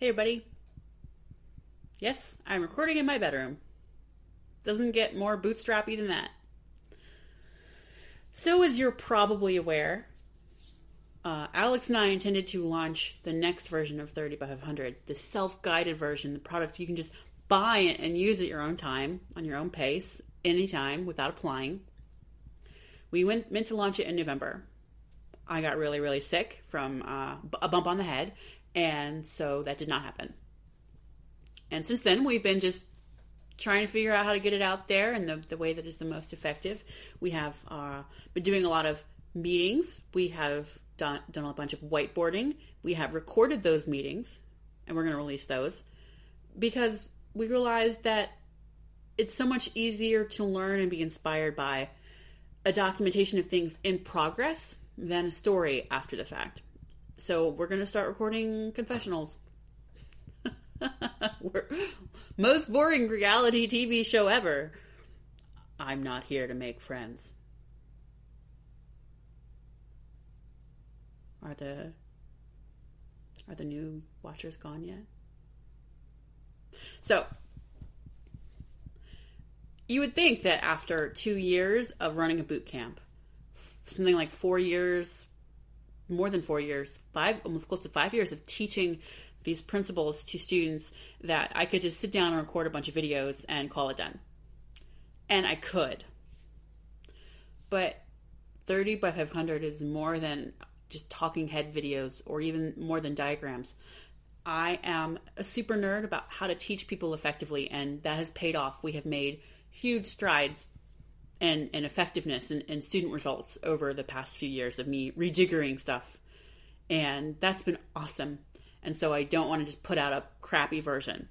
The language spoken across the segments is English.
Hey, everybody. Yes, I'm recording in my bedroom. Doesn't get more bootstrappy than that. So, as you're probably aware, uh, Alex and I intended to launch the next version of 30 by 500, the self guided version, the product you can just buy it and use at your own time, on your own pace, anytime without applying. We went meant to launch it in November. I got really, really sick from uh, a bump on the head, and so that did not happen. And since then, we've been just trying to figure out how to get it out there in the, the way that is the most effective. We have uh, been doing a lot of meetings. We have done, done a bunch of whiteboarding. We have recorded those meetings, and we're going to release those because we realized that it's so much easier to learn and be inspired by a documentation of things in progress than a story after the fact. So we're to start recording confessionals. most boring reality TV show ever. I'm not here to make friends. Are the are the new watchers gone yet? So, you would think that after 2 years of running a boot camp, something like 4 years more than 4 years, 5 almost close to 5 years of teaching these principles to students that I could just sit down and record a bunch of videos and call it done. And I could. But 30 by 500 is more than just talking head videos or even more than diagrams. I am a super nerd about how to teach people effectively, and that has paid off. We have made huge strides and, and effectiveness and, and student results over the past few years of me rejiggering stuff. And that's been awesome. And so I don't want to just put out a crappy version.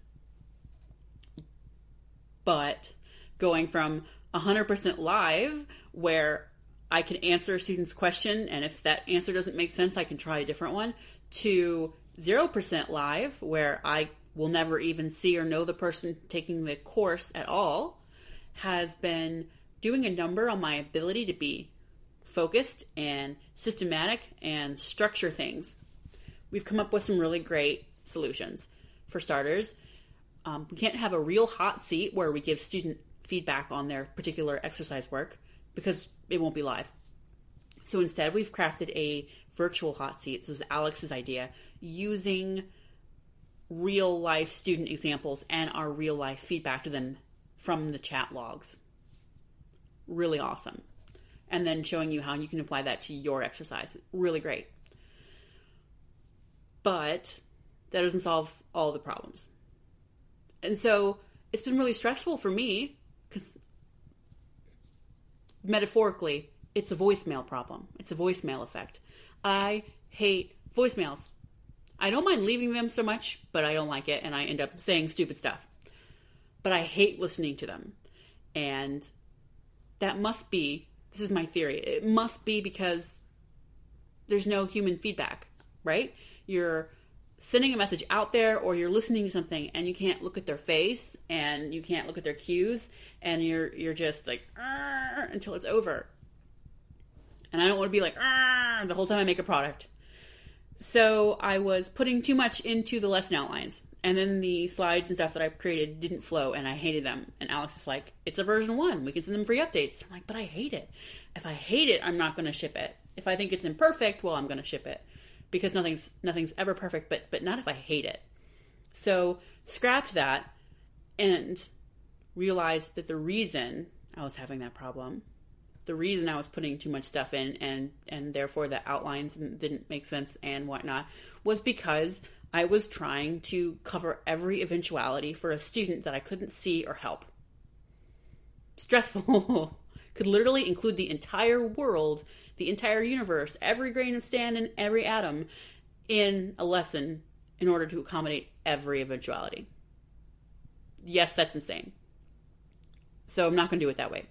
But going from 100% live, where I can answer a student's question, and if that answer doesn't make sense, I can try a different one, to 0% live, where I will never even see or know the person taking the course at all, has been doing a number on my ability to be focused and systematic and structure things we've come up with some really great solutions. For starters, um, we can't have a real hot seat where we give student feedback on their particular exercise work because it won't be live. So instead, we've crafted a virtual hot seat. This is Alex's idea using real life student examples and our real life feedback to them from the chat logs. Really awesome. And then showing you how you can apply that to your exercise. Really great but that doesn't solve all the problems. And so it's been really stressful for me because metaphorically, it's a voicemail problem. It's a voicemail effect. I hate voicemails. I don't mind leaving them so much, but I don't like it and I end up saying stupid stuff. But I hate listening to them. And that must be, this is my theory, it must be because there's no human feedback, right? you're sending a message out there or you're listening to something and you can't look at their face and you can't look at their cues and you're you're just like until it's over. And I don't want to be like the whole time I make a product. So I was putting too much into the lesson outlines. And then the slides and stuff that I created didn't flow and I hated them. And Alex is like, it's a version one. We can send them free updates. I'm like, but I hate it. If I hate it, I'm not going to ship it. If I think it's imperfect, well, I'm going to ship it because nothing's nothing's ever perfect, but but not if I hate it. So scrapped that and realized that the reason I was having that problem, the reason I was putting too much stuff in and and therefore the outlines didn't make sense and whatnot was because I was trying to cover every eventuality for a student that I couldn't see or help. Stressful. Could literally include the entire world the entire universe, every grain of sand and every atom in a lesson in order to accommodate every eventuality. Yes, that's insane. So I'm not going to do it that way.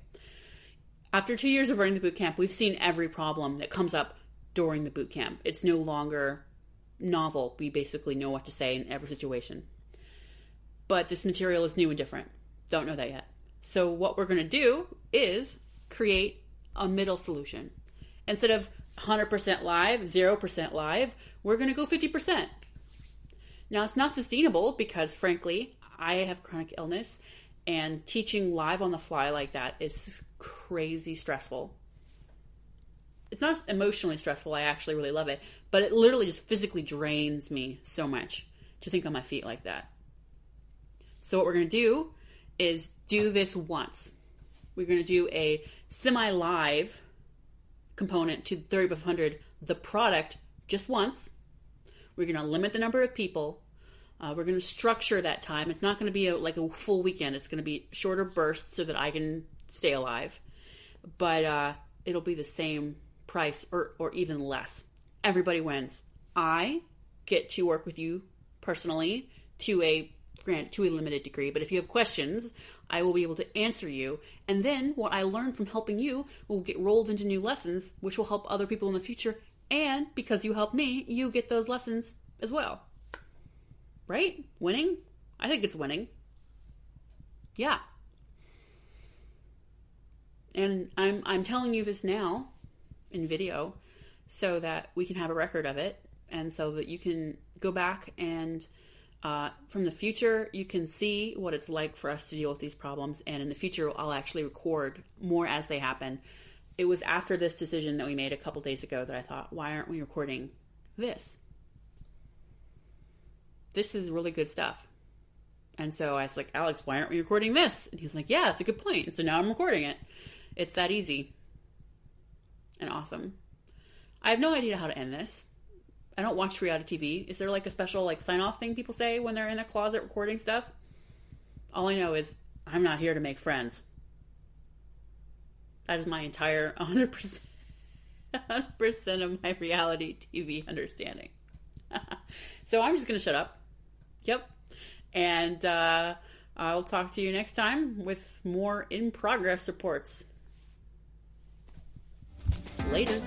After two years of running the boot camp, we've seen every problem that comes up during the boot camp. It's no longer novel. We basically know what to say in every situation. But this material is new and different. Don't know that yet. So, what we're going to do is create a middle solution instead of 100% live, 0% live, we're going to go 50%. Now, it's not sustainable because, frankly, I have chronic illness and teaching live on the fly like that is crazy stressful. It's not emotionally stressful, I actually really love it, but it literally just physically drains me so much to think on my feet like that. So, what we're going to do is do this once. We're going to do a semi live component to 30 by 100, the product, just once. We're going to limit the number of people. Uh, we're going to structure that time. It's not going to be a, like a full weekend. It's going to be shorter bursts so that I can stay alive. But uh, it'll be the same price or, or even less. Everybody wins. I get to work with you personally to a grant to a limited degree. But if you have questions, I will be able to answer you. And then what I learn from helping you will get rolled into new lessons, which will help other people in the future. And because you help me, you get those lessons as well. Right? Winning? I think it's winning. Yeah. And I'm I'm telling you this now in video so that we can have a record of it and so that you can go back and uh, from the future you can see what it's like for us to deal with these problems. And in the future i'll actually record more as they happen. It was after this decision that we made a couple days ago that i thought why aren't we recording this? This is really good stuff. And so i was like alex why aren't we recording this? And he's like yeah it's a good point. And so now i'm recording it. It's that easy and awesome i have no idea how to end this I don't watch reality TV. Is there like a special like sign off thing people say when they're in a closet recording stuff? All I know is I'm not here to make friends. That is my entire 100%, 100% of my reality TV understanding. so I'm just going to shut up. Yep. And uh, I'll talk to you next time with more in progress reports. Later.